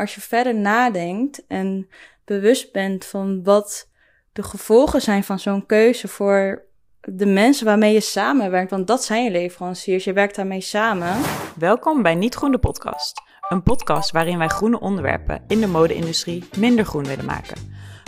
als je verder nadenkt en bewust bent van wat de gevolgen zijn van zo'n keuze voor de mensen waarmee je samenwerkt, want dat zijn je leveranciers, je werkt daarmee samen. Welkom bij Niet Groen de podcast. Een podcast waarin wij groene onderwerpen in de mode-industrie minder groen willen maken.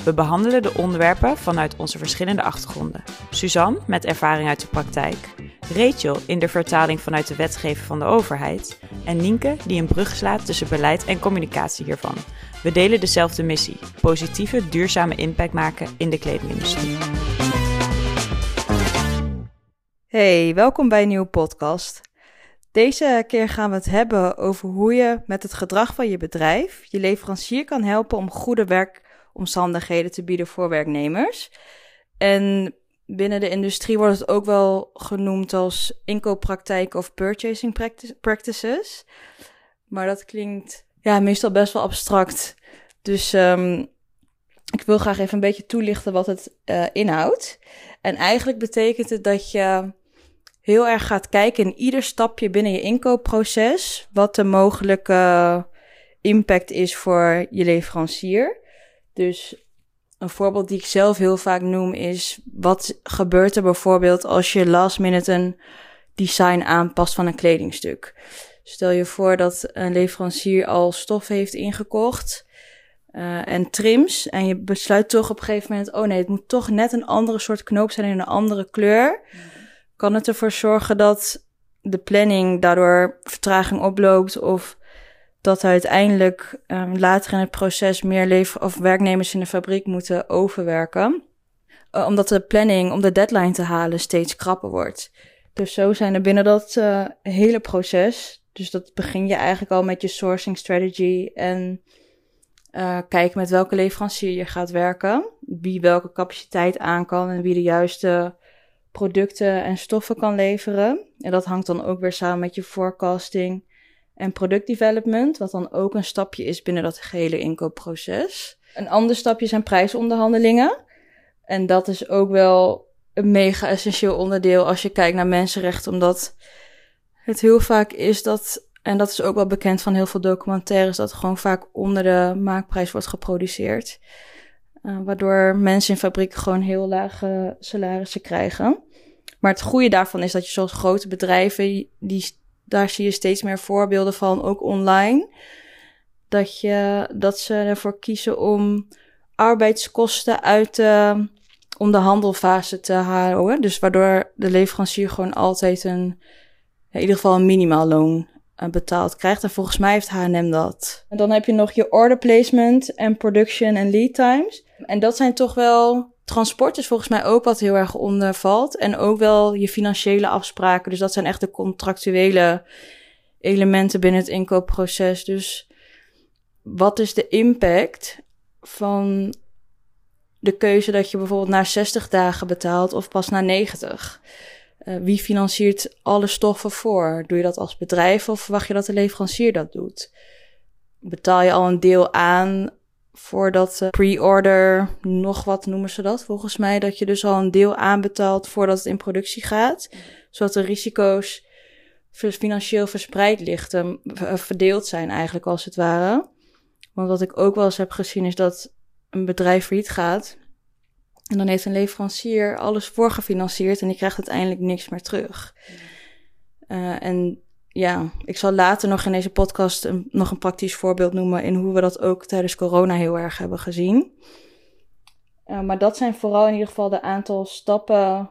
We behandelen de onderwerpen vanuit onze verschillende achtergronden. Suzanne met ervaring uit de praktijk, Rachel in de vertaling vanuit de wetgeving van de overheid en Nienke die een brug slaat tussen beleid en communicatie hiervan. We delen dezelfde missie: positieve, duurzame impact maken in de kledingindustrie. Hey, welkom bij een nieuwe podcast. Deze keer gaan we het hebben over hoe je met het gedrag van je bedrijf je leverancier kan helpen om goede werkomstandigheden te bieden voor werknemers. En binnen de industrie wordt het ook wel genoemd als inkooppraktijken of purchasing practices. Maar dat klinkt ja, meestal best wel abstract. Dus um, ik wil graag even een beetje toelichten wat het uh, inhoudt. En eigenlijk betekent het dat je heel erg gaat kijken in ieder stapje binnen je inkoopproces wat de mogelijke impact is voor je leverancier. Dus een voorbeeld die ik zelf heel vaak noem is: wat gebeurt er bijvoorbeeld als je last minute een design aanpast van een kledingstuk? Stel je voor dat een leverancier al stof heeft ingekocht uh, en trims en je besluit toch op een gegeven moment: oh nee, het moet toch net een andere soort knoop zijn in een andere kleur. Kan het ervoor zorgen dat de planning daardoor vertraging oploopt of dat uiteindelijk um, later in het proces meer lever of werknemers in de fabriek moeten overwerken. Uh, omdat de planning om de deadline te halen steeds krapper wordt. Dus zo zijn er binnen dat uh, hele proces. Dus dat begin je eigenlijk al met je sourcing strategy en uh, kijken met welke leverancier je gaat werken. Wie welke capaciteit aan kan en wie de juiste producten en stoffen kan leveren. En dat hangt dan ook weer samen met je forecasting en product development, wat dan ook een stapje is binnen dat gehele inkoopproces. Een ander stapje zijn prijsonderhandelingen. En dat is ook wel een mega essentieel onderdeel als je kijkt naar mensenrechten, omdat het heel vaak is dat, en dat is ook wel bekend van heel veel documentaires, dat gewoon vaak onder de maakprijs wordt geproduceerd. Uh, waardoor mensen in fabrieken gewoon heel lage salarissen krijgen. Maar het goede daarvan is dat je zoals grote bedrijven, die daar zie je steeds meer voorbeelden van, ook online. Dat, je, dat ze ervoor kiezen om arbeidskosten uit de onderhandelfase te houden. Dus waardoor de leverancier gewoon altijd een, in ieder geval een minimaalloon uh, betaald krijgt. En volgens mij heeft H&M dat. En dan heb je nog je order placement en production en lead times. En dat zijn toch wel transport is volgens mij ook wat heel erg onder valt. En ook wel je financiële afspraken. Dus dat zijn echt de contractuele elementen binnen het inkoopproces. Dus wat is de impact van de keuze dat je bijvoorbeeld na 60 dagen betaalt of pas na 90? Uh, eh, wie financiert alle stoffen voor? Doe je dat als bedrijf of verwacht je dat de leverancier dat doet? Betaal je al een deel aan voordat pre-order, nog wat noemen ze dat volgens mij, dat je dus al een deel aanbetaalt voordat het in productie gaat, zodat de risico's financieel verspreid lichten, uh, verdeeld zijn eigenlijk als het ware. Want wat ik ook wel eens heb gezien is dat een bedrijf failliet gaat en dan heeft een leverancier alles voorgefinancierd en die krijgt uiteindelijk niks meer terug. Uh, en ja, ik zal later nog in deze podcast nog een praktisch voorbeeld noemen in hoe we dat ook tijdens corona heel erg hebben gezien. Uh, maar dat zijn vooral in ieder geval de aantal stappen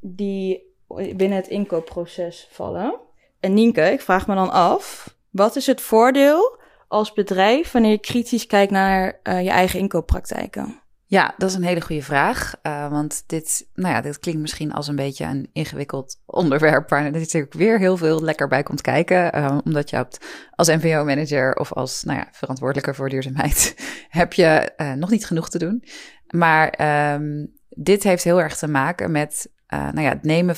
die binnen het inkoopproces vallen. En Nienke, ik vraag me dan af, wat is het voordeel als bedrijf wanneer je kritisch kijkt naar uh, je eigen inkooppraktijken? Ja, dat is een hele goede vraag. Uh, want dit, nou ja, dit klinkt misschien als een beetje een ingewikkeld onderwerp, waar natuurlijk weer heel veel lekker bij komt kijken. Uh, omdat je hebt als NVO-manager of als nou ja, verantwoordelijke voor duurzaamheid, heb je uh, nog niet genoeg te doen. Maar um, dit heeft heel erg te maken met nou ja, het nemen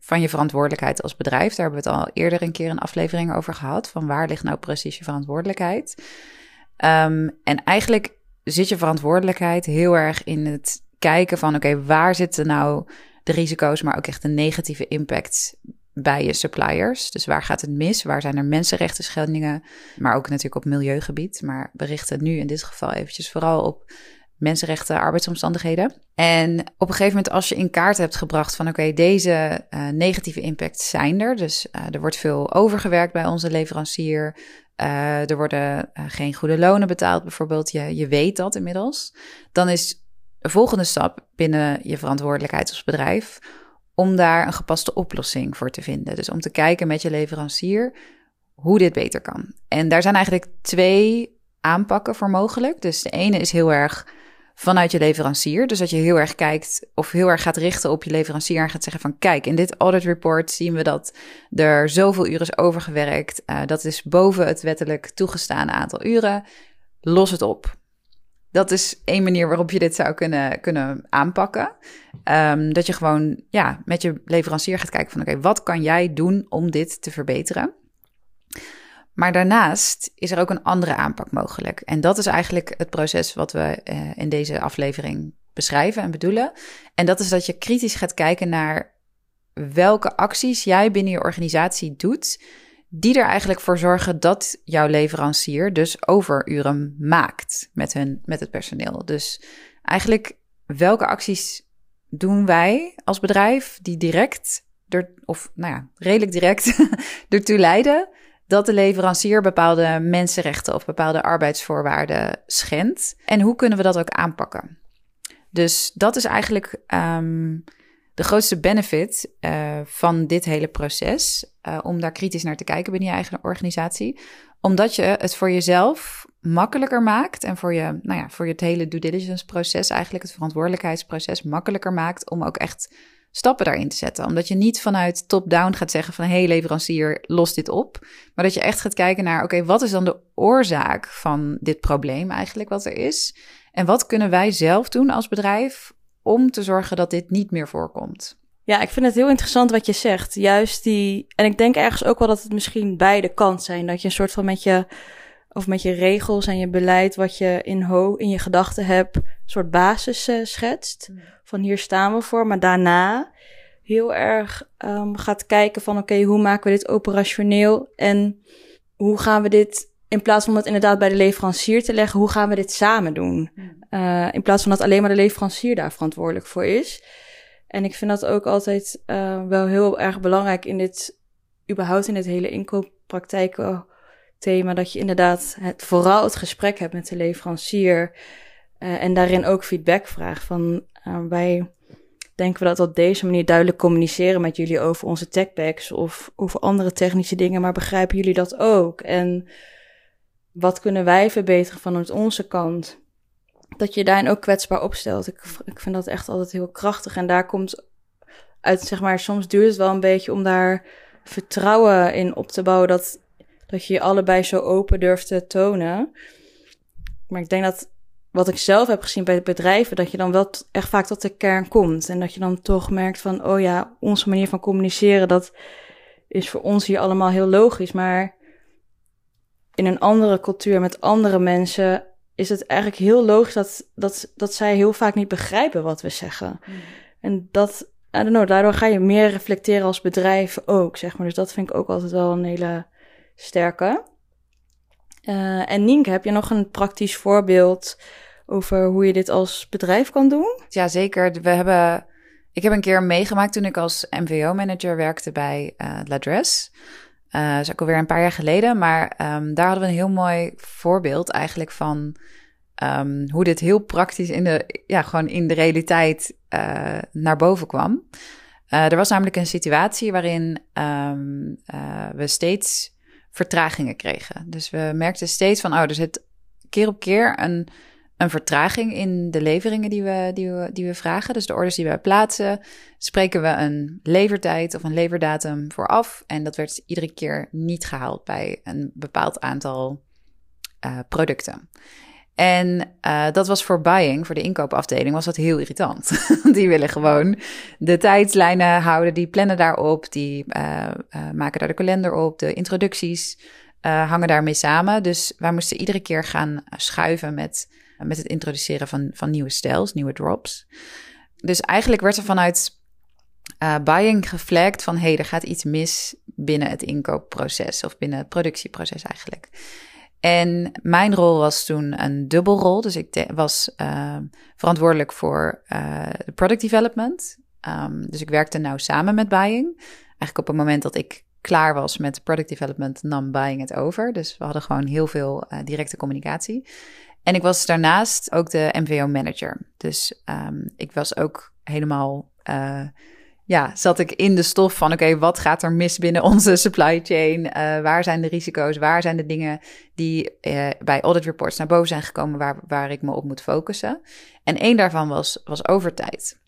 van je verantwoordelijkheid als bedrijf. Daar hebben we het al eerder een keer een aflevering over gehad. Van waar ligt nou precies je verantwoordelijkheid? Um, en eigenlijk zit je verantwoordelijkheid heel erg in het kijken van: oké, waar zitten nou de risico's, maar ook echt de negatieve impact bij je suppliers. Dus waar gaat het mis? Waar zijn er mensenrechten schendingen? Maar ook natuurlijk op milieugebied. Maar berichten nu in dit geval eventjes vooral op mensenrechten, arbeidsomstandigheden. En op een gegeven moment als je in kaart hebt gebracht van oké, deze uh, negatieve impact zijn er. Dus uh, er wordt veel overgewerkt bij onze leverancier. Uh, er worden geen goede lonen betaald bijvoorbeeld. Je, je weet dat inmiddels. Dan is de volgende stap binnen je verantwoordelijkheid als bedrijf om daar een gepaste oplossing voor te vinden. Dus om te kijken met je leverancier hoe dit beter kan. En daar zijn eigenlijk twee aanpakken voor mogelijk. Dus de ene is heel erg vanuit je leverancier. Dus dat je heel erg kijkt of heel erg gaat richten op je leverancier en gaat zeggen van kijk, in dit audit report zien we dat er zoveel uren is overgewerkt. Uh, dat is boven het wettelijk toegestane aantal uren. Los het op. Dat is één manier waarop je dit zou kunnen, kunnen aanpakken. Um, dat je gewoon ja, met je leverancier gaat kijken van oké, wat kan jij doen om dit te verbeteren? Maar daarnaast is er ook een andere aanpak mogelijk. En dat is eigenlijk het proces wat we uh, in deze aflevering beschrijven en bedoelen. En dat is dat je kritisch gaat kijken naar welke acties jij binnen je organisatie doet, die er eigenlijk voor zorgen dat jouw leverancier dus overuren maakt met, hun, met het personeel. Dus eigenlijk welke acties doen wij als bedrijf die direct, of nou ja, redelijk direct ertoe leiden dat de leverancier bepaalde mensenrechten of bepaalde arbeidsvoorwaarden schendt. En hoe kunnen we dat ook aanpakken? Dus dat is eigenlijk um, de grootste benefit uh, van dit hele proces. Uh, om daar kritisch naar te kijken binnen je eigen organisatie. Omdat je het voor jezelf makkelijker maakt en voor je, nou ja, voor je het hele due diligence proces, eigenlijk het verantwoordelijkheidsproces makkelijker maakt om ook echt stappen daarin te zetten. Omdat je niet vanuit top-down gaat zeggen van hé hey, leverancier, los dit op. Maar dat je echt gaat kijken naar oké, wat is dan de oorzaak van dit probleem eigenlijk wat er is? En wat kunnen wij zelf doen als bedrijf om te zorgen dat dit niet meer voorkomt? Ja, ik vind het heel interessant wat je zegt. Juist die. En ik denk ergens ook wel dat het misschien beide kant zijn. Dat je een soort van met je. Of met je regels en je beleid, wat je in, ho in je gedachten hebt, soort basis uh, schetst. Mm van hier staan we voor. Maar daarna heel erg um, gaat kijken van oké, hoe maken we dit operationeel en hoe gaan we dit in plaats van het inderdaad bij de leverancier te leggen, hoe gaan we dit samen doen? Uh, in plaats van dat alleen maar de leverancier daar verantwoordelijk voor is. En ik vind dat ook altijd uh, wel heel erg belangrijk in dit, überhaupt in dit hele inkooppraktijken thema, dat je inderdaad het, vooral het gesprek hebt met de leverancier. Uh, en daarin ook feedback vraagt van uh, wij denken we dat op deze manier duidelijk communiceren met jullie over onze techpacks of over andere technische dingen, maar begrijpen jullie dat ook? En wat kunnen wij verbeteren vanuit onze kant? Dat je daarin ook kwetsbaar opstelt. Ik, ik vind dat echt altijd heel krachtig. En daar komt uit, zeg maar, soms duurt het wel een beetje om daar vertrouwen in op te bouwen. Dat, dat je je allebei zo open durft te tonen. Maar ik denk dat wat ik zelf heb gezien bij bedrijven, dat je dan wel echt vaak tot de kern komt. En dat je dan toch merkt van, oh ja, onze manier van communiceren, dat is voor ons hier allemaal heel logisch. Maar in een andere cultuur met andere mensen is het eigenlijk heel logisch dat, dat, dat zij heel vaak niet begrijpen wat we zeggen. Hmm. En dat, I don't know, daardoor ga je meer reflecteren als bedrijf ook, zeg maar. Dus dat vind ik ook altijd wel een hele sterke. Uh, en Nienke, heb je nog een praktisch voorbeeld over hoe je dit als bedrijf kan doen? Ja, zeker. We hebben, ik heb een keer meegemaakt toen ik als MVO-manager werkte bij uh, L'Adresse. Uh, dat is ook alweer een paar jaar geleden. Maar um, daar hadden we een heel mooi voorbeeld eigenlijk van um, hoe dit heel praktisch in de, ja, gewoon in de realiteit naar boven kwam. Er was namelijk een situatie waarin um, we steeds vertragingen kregen. Dus we merkten steeds van, oh, er zit keer op keer een een vertraging in de leveringen die we, die, we, die we vragen. Dus de orders die we plaatsen, spreken we een levertijd of een leverdatum vooraf. En dat werd iedere keer niet gehaald bij een bepaald aantal uh, producten. En uh, dat was voor buying, voor de inkoopafdeling, was dat heel irritant. die willen gewoon de tijdslijnen houden, die plannen daarop, die uh, maken daar de kalender op, de introducties hangen daarmee samen. Dus wij moesten iedere keer gaan schuiven met met het introduceren van, van nieuwe stijls, nieuwe drops. Dus eigenlijk werd er vanuit buying geflagd van... hé, hey, er gaat iets mis binnen het inkoopproces... of binnen het productieproces eigenlijk. En mijn rol was toen een dubbelrol. Dus ik was uh, verantwoordelijk voor uh, product development. Um, dus ik werkte nou samen met buying. Eigenlijk op het moment dat ik klaar was met product development, nam buying het over. Dus we hadden gewoon heel veel uh, directe communicatie. En ik was daarnaast ook de MVO manager. Dus um, ik was ook helemaal ja, zat ik in de stof van: oké, wat gaat er mis binnen onze supply chain? Uh, waar zijn de risico's? Waar zijn de dingen die uh, bij audit reports naar boven zijn gekomen waar, waar ik me op moet focussen? En één daarvan was, was overtijd.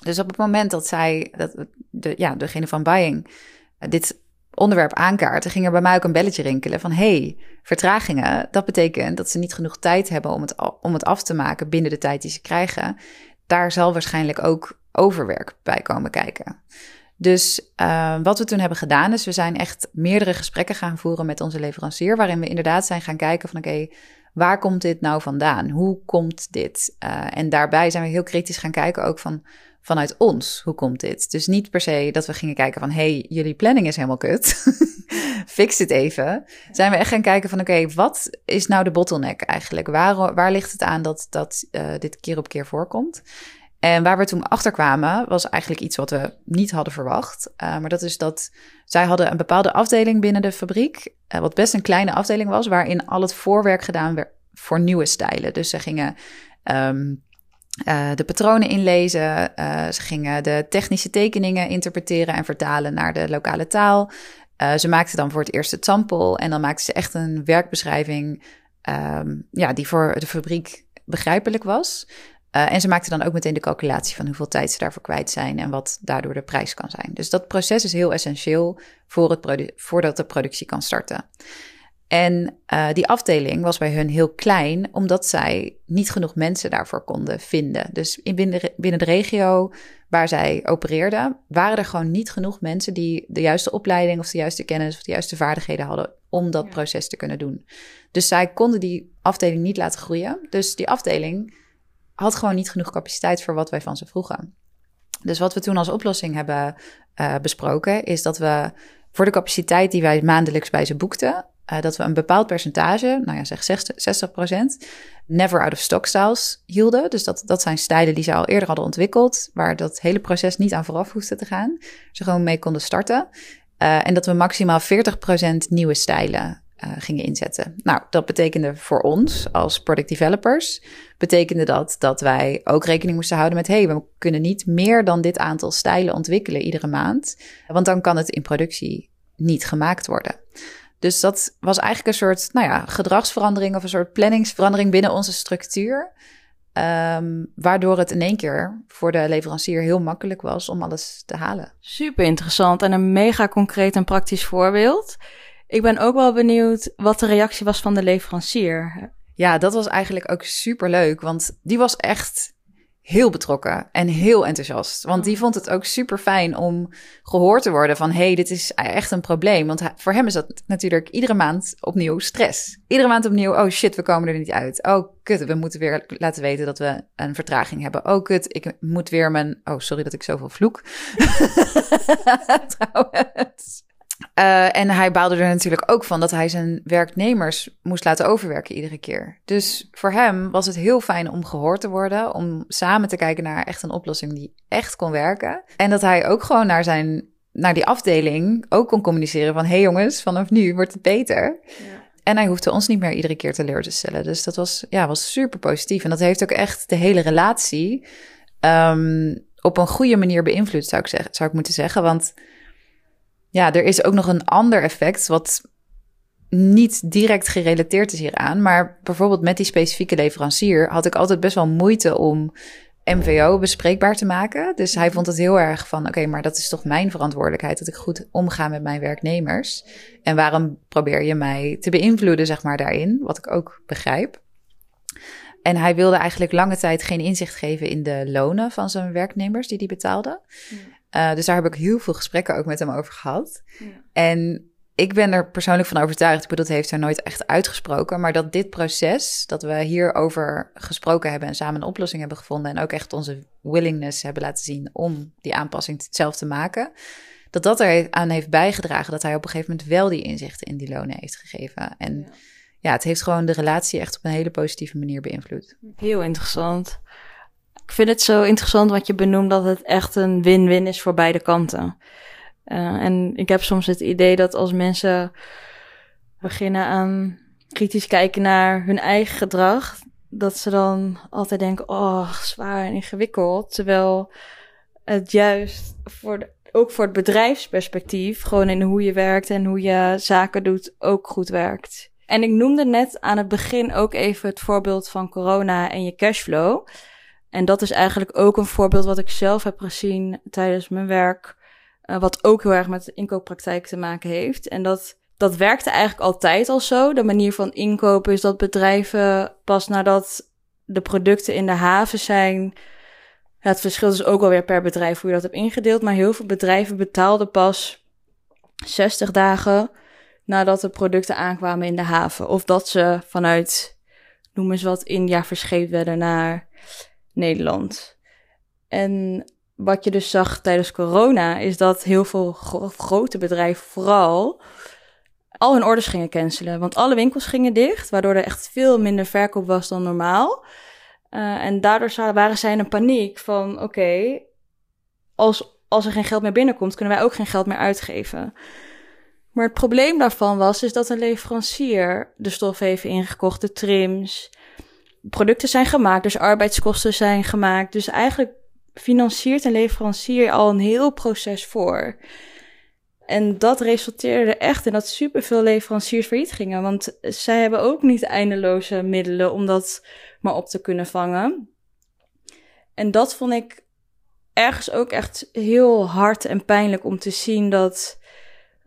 Dus op het moment dat zij, dat de, ja, degene van buying, uh, dit onderwerp aankaarten, ging er bij mij ook een belletje rinkelen van: hey, vertragingen, dat betekent dat ze niet genoeg tijd hebben om het, om het af te maken binnen de tijd die ze krijgen. Daar zal waarschijnlijk ook overwerk bij komen kijken. Dus uh, wat we toen hebben gedaan is, we zijn echt meerdere gesprekken gaan voeren met onze leverancier, waarin we inderdaad zijn gaan kijken van oké, waar komt dit nou vandaan? Hoe komt dit? Uh, en daarbij zijn we heel kritisch gaan kijken ook van vanuit ons, hoe komt dit? Dus niet per se dat we gingen kijken van hey, jullie planning is helemaal kut. Fix het even. Zijn we echt gaan kijken van oké, wat is nou de bottleneck eigenlijk? Waar, waar ligt het aan dat, dat uh, dit keer op keer voorkomt? En waar we toen achter kwamen, was eigenlijk iets wat we niet hadden verwacht. Uh, maar dat is dat zij hadden een bepaalde afdeling binnen de fabriek, uh, wat best een kleine afdeling was, waarin al het voorwerk gedaan werd voor nieuwe stijlen. Dus ze gingen um, uh, de patronen inlezen, ze gingen de technische tekeningen interpreteren en vertalen naar de lokale taal. ze maakten dan voor het eerst het sample en dan maakten ze echt een werkbeschrijving um, ja, die voor de fabriek begrijpelijk was. Uh, en ze maakten dan ook meteen de calculatie van hoeveel tijd ze daarvoor kwijt zijn en wat daardoor de prijs kan zijn. Dus dat proces is heel essentieel voor het voordat de productie kan starten. En uh, die afdeling was bij hun heel klein, omdat zij niet genoeg mensen daarvoor konden vinden. Dus in binnen, binnen de regio waar zij opereerden, waren er gewoon niet genoeg mensen die de juiste opleiding of de juiste kennis of de juiste vaardigheden hadden om dat proces te kunnen doen. Dus zij konden die afdeling niet laten groeien. Dus die afdeling had gewoon niet genoeg capaciteit voor wat wij van ze vroegen. Dus wat we toen als oplossing hebben uh, besproken, is dat we voor de capaciteit die wij maandelijks bij ze boekten, uh, dat we een bepaald percentage, nou ja, zeg 60%, never out of stock styles hielden. Dus dat, dat zijn stijlen die ze al eerder hadden ontwikkeld, waar dat hele proces niet aan vooraf hoefde te gaan. Ze gewoon mee konden starten. Uh, en dat we maximaal 40% nieuwe stijlen uh, gingen inzetten. Nou, dat betekende voor ons als product developers, betekende dat dat wij ook rekening moesten houden met, hey, we kunnen niet meer dan dit aantal stijlen ontwikkelen iedere maand, want dan kan het in productie niet gemaakt worden. Dus dat was eigenlijk een soort, nou ja, gedragsverandering of een soort planningsverandering binnen onze structuur. Um, waardoor het in één keer voor de leverancier heel makkelijk was om alles te halen. Super interessant en een mega concreet en praktisch voorbeeld. Ik ben ook wel benieuwd wat de reactie was van de leverancier. Ja, dat was eigenlijk ook super leuk, want die was echt heel betrokken en heel enthousiast. Want die vond het ook super fijn om gehoord te worden van... hey, dit is echt een probleem. Want voor hem is dat natuurlijk iedere maand opnieuw stress. Iedere maand opnieuw, oh shit, we komen er niet uit. Oh kut, we moeten weer laten weten dat we een vertraging hebben. Oh kut, ik moet weer mijn... Oh, sorry dat ik zoveel vloek. Trouwens. Uh, en hij baalde er natuurlijk ook van dat hij zijn werknemers moest laten overwerken iedere keer. Dus voor hem was het heel fijn om gehoord te worden, om samen te kijken naar echt een oplossing die echt kon werken. En dat hij ook gewoon naar zijn naar die afdeling ook kon communiceren van hé hey jongens, vanaf nu wordt het beter. Ja. En hij hoefde ons niet meer iedere keer teleur te stellen. Dus dat was, ja, was super positief. En dat heeft ook echt de hele relatie um, op een goede manier beïnvloed, zou ik, zeggen, zou ik moeten zeggen. Want ja, er is ook nog een ander effect wat niet direct gerelateerd is hieraan. Maar bijvoorbeeld met die specifieke leverancier had ik altijd best wel moeite om MVO bespreekbaar te maken. Dus hij vond het heel erg van: oké, maar dat is toch mijn verantwoordelijkheid dat ik goed omga met mijn werknemers. En waarom probeer je mij te beïnvloeden, zeg maar, daarin? Wat ik ook begrijp. En hij wilde eigenlijk lange tijd geen inzicht geven in de lonen van zijn werknemers die hij betaalde. Uh, dus daar heb ik heel veel gesprekken ook met hem over gehad. Ja. En ik ben er persoonlijk van overtuigd, ik bedoel, dat heeft er nooit echt uitgesproken, maar dat dit proces, dat we hierover gesproken hebben en samen een oplossing hebben gevonden en ook echt onze willingness hebben laten zien om die aanpassing zelf te maken, dat dat er aan heeft bijgedragen dat hij op een gegeven moment wel die inzichten in die lonen heeft gegeven. En ja, ja het heeft gewoon de relatie echt op een hele positieve manier beïnvloed. Heel interessant. Ik vind het zo interessant wat je benoemt dat het echt een win-win is voor beide kanten. Uh, en ik heb soms het idee dat als mensen beginnen aan kritisch kijken naar hun eigen gedrag, dat ze dan altijd denken: oh, zwaar en ingewikkeld. Terwijl het juist voor de, ook voor het bedrijfsperspectief, gewoon in hoe je werkt en hoe je zaken doet, ook goed werkt. En ik noemde net aan het begin ook even het voorbeeld van corona en je cashflow. En dat is eigenlijk ook een voorbeeld wat ik zelf heb gezien tijdens mijn werk uh, wat ook heel erg met de inkooppraktijk te maken heeft. En dat, dat werkte eigenlijk altijd al zo. De manier van inkopen is dat bedrijven pas nadat de producten in de haven zijn. Het verschilt dus ook alweer per bedrijf hoe je dat hebt ingedeeld. Maar heel veel bedrijven betaalden pas 60 dagen nadat de producten aankwamen in de haven. Of dat ze vanuit, noem eens wat, India verscheept werden naar Nederland. En wat je dus zag tijdens corona, is dat heel veel grote bedrijven vooral al hun orders gingen cancelen. Want alle winkels gingen dicht, waardoor er echt veel minder verkoop was dan normaal. Uh, en daardoor waren zij in een paniek van, oké, als, als er geen geld meer binnenkomt, kunnen wij ook geen geld meer uitgeven. Maar het probleem daarvan was, is dat een leverancier de stof heeft ingekocht, de trims, producten zijn gemaakt, dus arbeidskosten zijn gemaakt. Dus eigenlijk financiert een leverancier al een heel proces voor. En dat resulteerde echt in dat superveel leveranciers failliet gingen. Want zij hebben ook niet eindeloze middelen om dat maar op te kunnen vangen. En dat vond ik ergens ook echt heel hard en pijnlijk om te zien dat.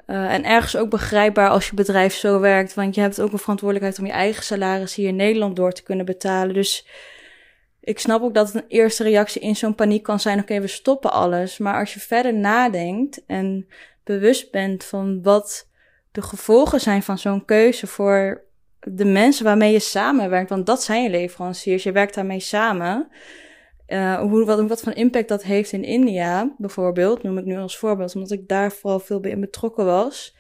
Uh, en ergens ook begrijpbaar als je bedrijf zo werkt. Want je hebt ook een verantwoordelijkheid om je eigen salaris hier in Nederland door te kunnen betalen. Dus ik snap ook dat een eerste reactie in zo'n paniek kan zijn: oké, we stoppen alles. Maar als je verder nadenkt en bewust bent van wat de gevolgen zijn van zo'n keuze voor de mensen waarmee je samenwerkt, want dat zijn je leveranciers, je werkt daarmee samen. Uh, hoe, wat, wat voor impact dat heeft in India, bijvoorbeeld, noem ik nu als voorbeeld, omdat ik daar vooral veel bij betrokken was,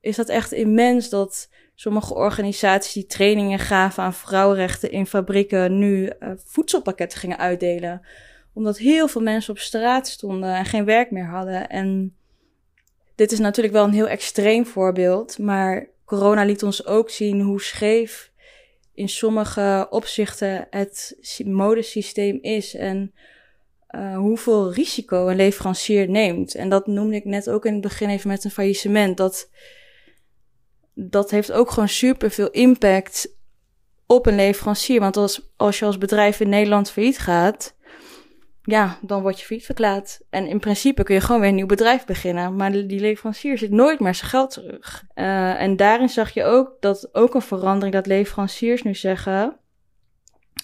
is dat echt immens dat sommige organisaties die trainingen gaven aan vrouwenrechten in fabrieken nu uh, voedselpakketten gingen uitdelen. Omdat heel veel mensen op straat stonden en geen werk meer hadden. En dit is natuurlijk wel een heel extreem voorbeeld, maar corona liet ons ook zien hoe scheef in sommige opzichten het modesysteem is en uh, hoeveel risico een leverancier neemt. En dat noemde ik net ook in het begin even met een faillissement. Dat dat heeft ook gewoon super veel impact op een leverancier. Want als, als je als bedrijf in Nederland failliet gaat, ja, dan word je failliet verklaard. En in principe kun je gewoon weer een nieuw bedrijf beginnen. Maar die leverancier zit nooit meer zijn geld terug. Uh, en daarin zag je ook dat ook een verandering dat leveranciers nu zeggen.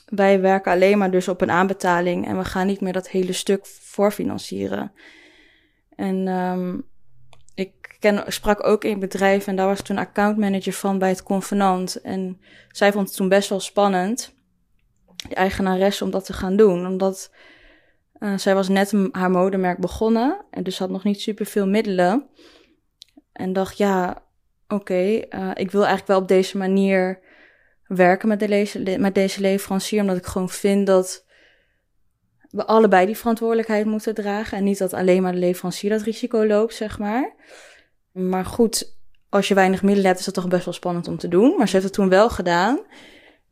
Wij werken alleen maar dus op een aanbetaling en we gaan niet meer dat hele stuk voorfinancieren. En um, ken, sprak ook in een bedrijf en daar was toen accountmanager van bij het convenant. En zij vond het toen best wel spannend, de eigenares, om dat te gaan doen. Omdat uh, zij was net haar modemerk begonnen en dus had nog niet super veel middelen. En dacht, ja, oké, uh, ik wil eigenlijk wel op deze manier werken met, de met deze leverancier. Omdat ik gewoon vind dat we allebei die verantwoordelijkheid moeten dragen. En niet dat alleen maar de leverancier dat risico loopt, zeg maar. Maar goed, als je weinig middelen hebt, is dat toch best wel spannend om te doen. Maar ze heeft het toen wel gedaan.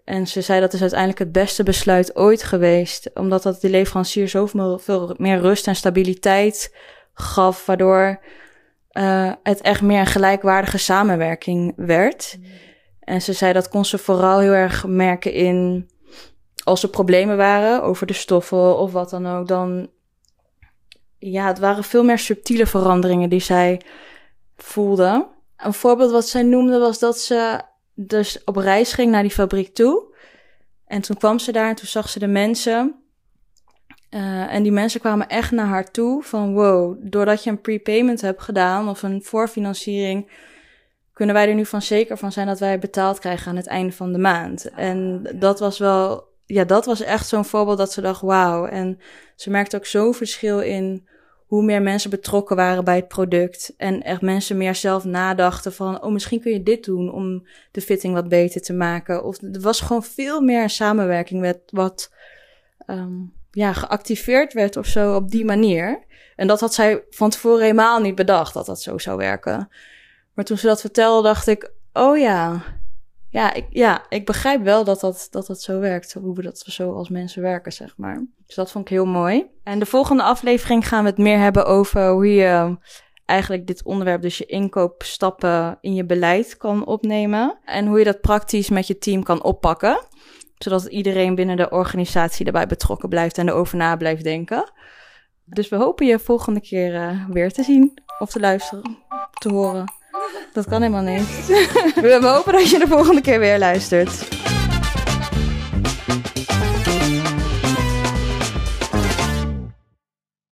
En ze zei dat is uiteindelijk het beste besluit ooit geweest. Omdat dat de leverancier zoveel veel meer rust en stabiliteit gaf. Waardoor uh, het echt meer een gelijkwaardige samenwerking werd. Mm. En ze zei dat kon ze vooral heel erg merken in. Als er problemen waren over de stoffen of wat dan ook, dan. Ja, het waren veel meer subtiele veranderingen die zij voelde. Een voorbeeld wat zij noemde was dat ze dus op reis ging naar die fabriek toe. En toen kwam ze daar en toen zag ze de mensen. Uh, en die mensen kwamen echt naar haar toe van wow, doordat je een prepayment hebt gedaan of een voorfinanciering, kunnen wij er nu van zeker van zijn dat wij betaald krijgen aan het einde van de maand? En dat was wel, ja, dat was echt zo'n voorbeeld dat ze dacht, wauw. En ze merkte ook zo'n verschil in hoe meer mensen betrokken waren bij het product. En echt mensen meer zelf nadachten van, oh, misschien kun je dit doen om de fitting wat beter te maken. Of er was gewoon veel meer samenwerking met wat um, ja, geactiveerd werd of zo op die manier. En dat had zij van tevoren helemaal niet bedacht dat dat zo zou werken. Maar toen ze dat vertelde, dacht ik, oh ja, ja, ik, ja, ik begrijp wel dat dat, dat dat zo werkt. Hoe we dat zo als mensen werken, zeg maar. Dus dat vond ik heel mooi. En de volgende aflevering gaan we het meer hebben over hoe je eigenlijk dit onderwerp, dus je inkoopstappen in je beleid kan opnemen. En hoe je dat praktisch met je team kan oppakken. Zodat iedereen binnen de organisatie daarbij betrokken blijft en erover na blijft denken. Dus we hopen je volgende keer uh, weer te zien of te luisteren, te horen. Dat kan helemaal niet. We hopen dat je de volgende keer weer luistert.